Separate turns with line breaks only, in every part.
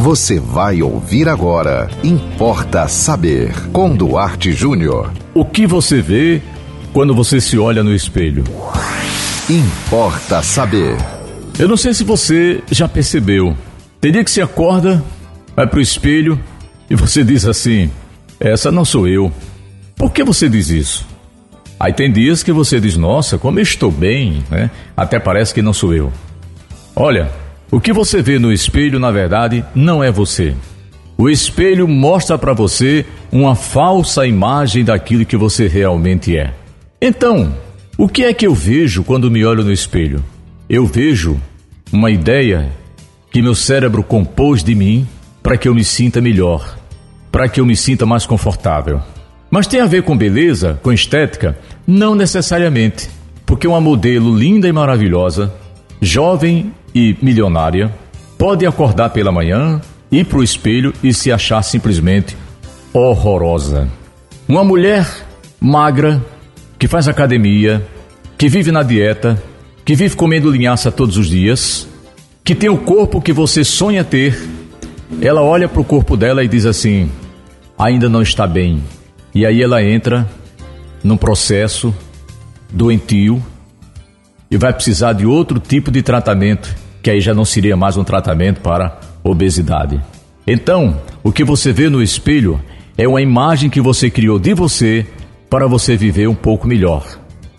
Você vai ouvir agora. Importa saber. Com Duarte Júnior.
O que você vê quando você se olha no espelho?
Importa saber.
Eu não sei se você já percebeu. Tem dia que se acorda, vai pro espelho e você diz assim: Essa não sou eu. Por que você diz isso? Aí tem dias que você diz: Nossa, como eu estou bem, né? Até parece que não sou eu. Olha, o que você vê no espelho, na verdade, não é você. O espelho mostra para você uma falsa imagem daquilo que você realmente é. Então, o que é que eu vejo quando me olho no espelho? Eu vejo uma ideia que meu cérebro compôs de mim para que eu me sinta melhor, para que eu me sinta mais confortável. Mas tem a ver com beleza, com estética? Não necessariamente, porque uma modelo linda e maravilhosa, jovem e milionária, pode acordar pela manhã, ir para o espelho e se achar simplesmente horrorosa. Uma mulher magra, que faz academia, que vive na dieta, que vive comendo linhaça todos os dias, que tem o corpo que você sonha ter, ela olha para o corpo dela e diz assim: ainda não está bem. E aí ela entra num processo doentio e vai precisar de outro tipo de tratamento, que aí já não seria mais um tratamento para obesidade. Então, o que você vê no espelho é uma imagem que você criou de você para você viver um pouco melhor.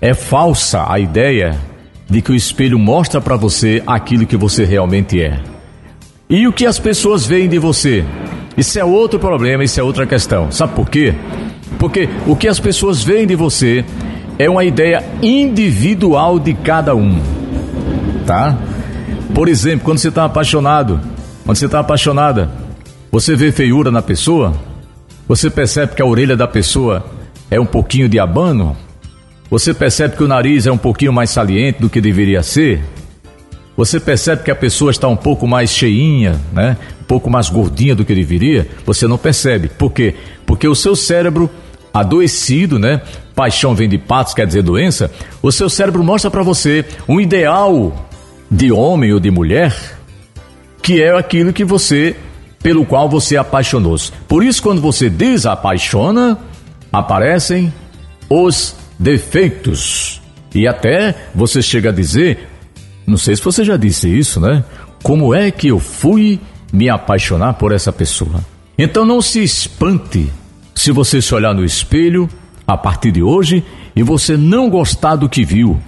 É falsa a ideia de que o espelho mostra para você aquilo que você realmente é. E o que as pessoas veem de você? Isso é outro problema, isso é outra questão. Sabe por quê? Porque o que as pessoas veem de você é uma ideia individual de cada um. Tá? Por exemplo, quando você está apaixonado, quando você está apaixonada, você vê feiura na pessoa? Você percebe que a orelha da pessoa é um pouquinho de abano? Você percebe que o nariz é um pouquinho mais saliente do que deveria ser? Você percebe que a pessoa está um pouco mais cheinha, né? Um pouco mais gordinha do que deveria? Você não percebe. Por quê? Porque o seu cérebro adoecido, né? Paixão vem de patos, quer dizer doença. O seu cérebro mostra para você um ideal de homem ou de mulher que é aquilo que você pelo qual você apaixonou-se. Por isso quando você desapaixona, aparecem os defeitos. E até você chega a dizer, não sei se você já disse isso, né? Como é que eu fui me apaixonar por essa pessoa? Então não se espante se você se olhar no espelho a partir de hoje e você não gostar do que viu.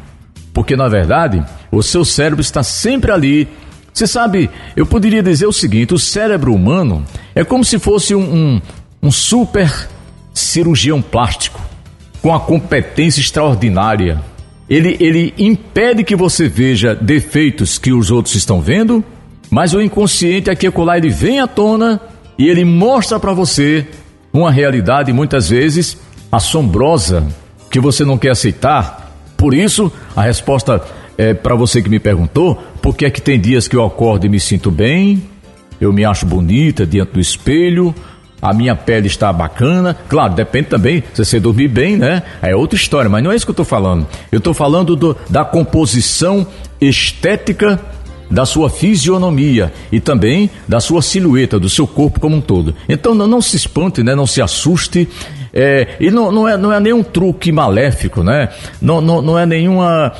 Porque na verdade, o seu cérebro está sempre ali. Você sabe, eu poderia dizer o seguinte: o cérebro humano é como se fosse um, um, um super cirurgião plástico com a competência extraordinária. Ele, ele impede que você veja defeitos que os outros estão vendo, mas o inconsciente aqui colar ele vem à tona e ele mostra para você uma realidade muitas vezes assombrosa que você não quer aceitar. Por isso, a resposta é para você que me perguntou, porque é que tem dias que eu acordo e me sinto bem, eu me acho bonita diante do espelho, a minha pele está bacana. Claro, depende também se você dormir bem, né? É outra história, mas não é isso que eu estou falando. Eu estou falando do, da composição estética da sua fisionomia e também da sua silhueta, do seu corpo como um todo. Então não, não se espante, né? não se assuste é, e não, não, é, não é nenhum truque maléfico, né? Não, não, não é nenhuma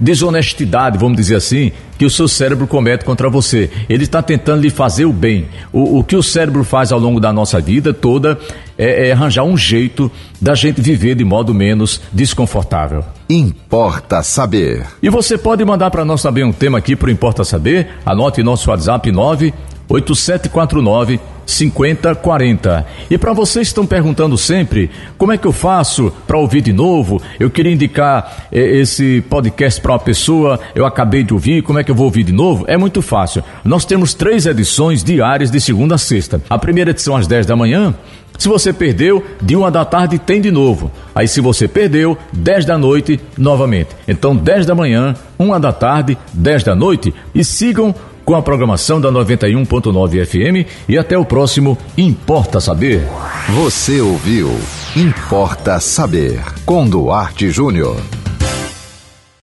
desonestidade, vamos dizer assim, que o seu cérebro comete contra você. Ele está tentando lhe fazer o bem. O, o que o cérebro faz ao longo da nossa vida toda é, é arranjar um jeito da gente viver de modo menos desconfortável.
Importa saber.
E você pode mandar para nós também um tema aqui para Importa Saber. Anote nosso WhatsApp 98749 5040. E para vocês que estão perguntando sempre, como é que eu faço para ouvir de novo? Eu queria indicar eh, esse podcast para uma pessoa, eu acabei de ouvir, como é que eu vou ouvir de novo? É muito fácil. Nós temos três edições diárias de segunda a sexta. A primeira edição às 10 da manhã, se você perdeu, de uma da tarde tem de novo. Aí se você perdeu, 10 da noite novamente. Então 10 da manhã, uma da tarde, 10 da noite e sigam com a programação da 91.9 FM e até o próximo Importa Saber.
Você ouviu Importa Saber com Duarte Júnior.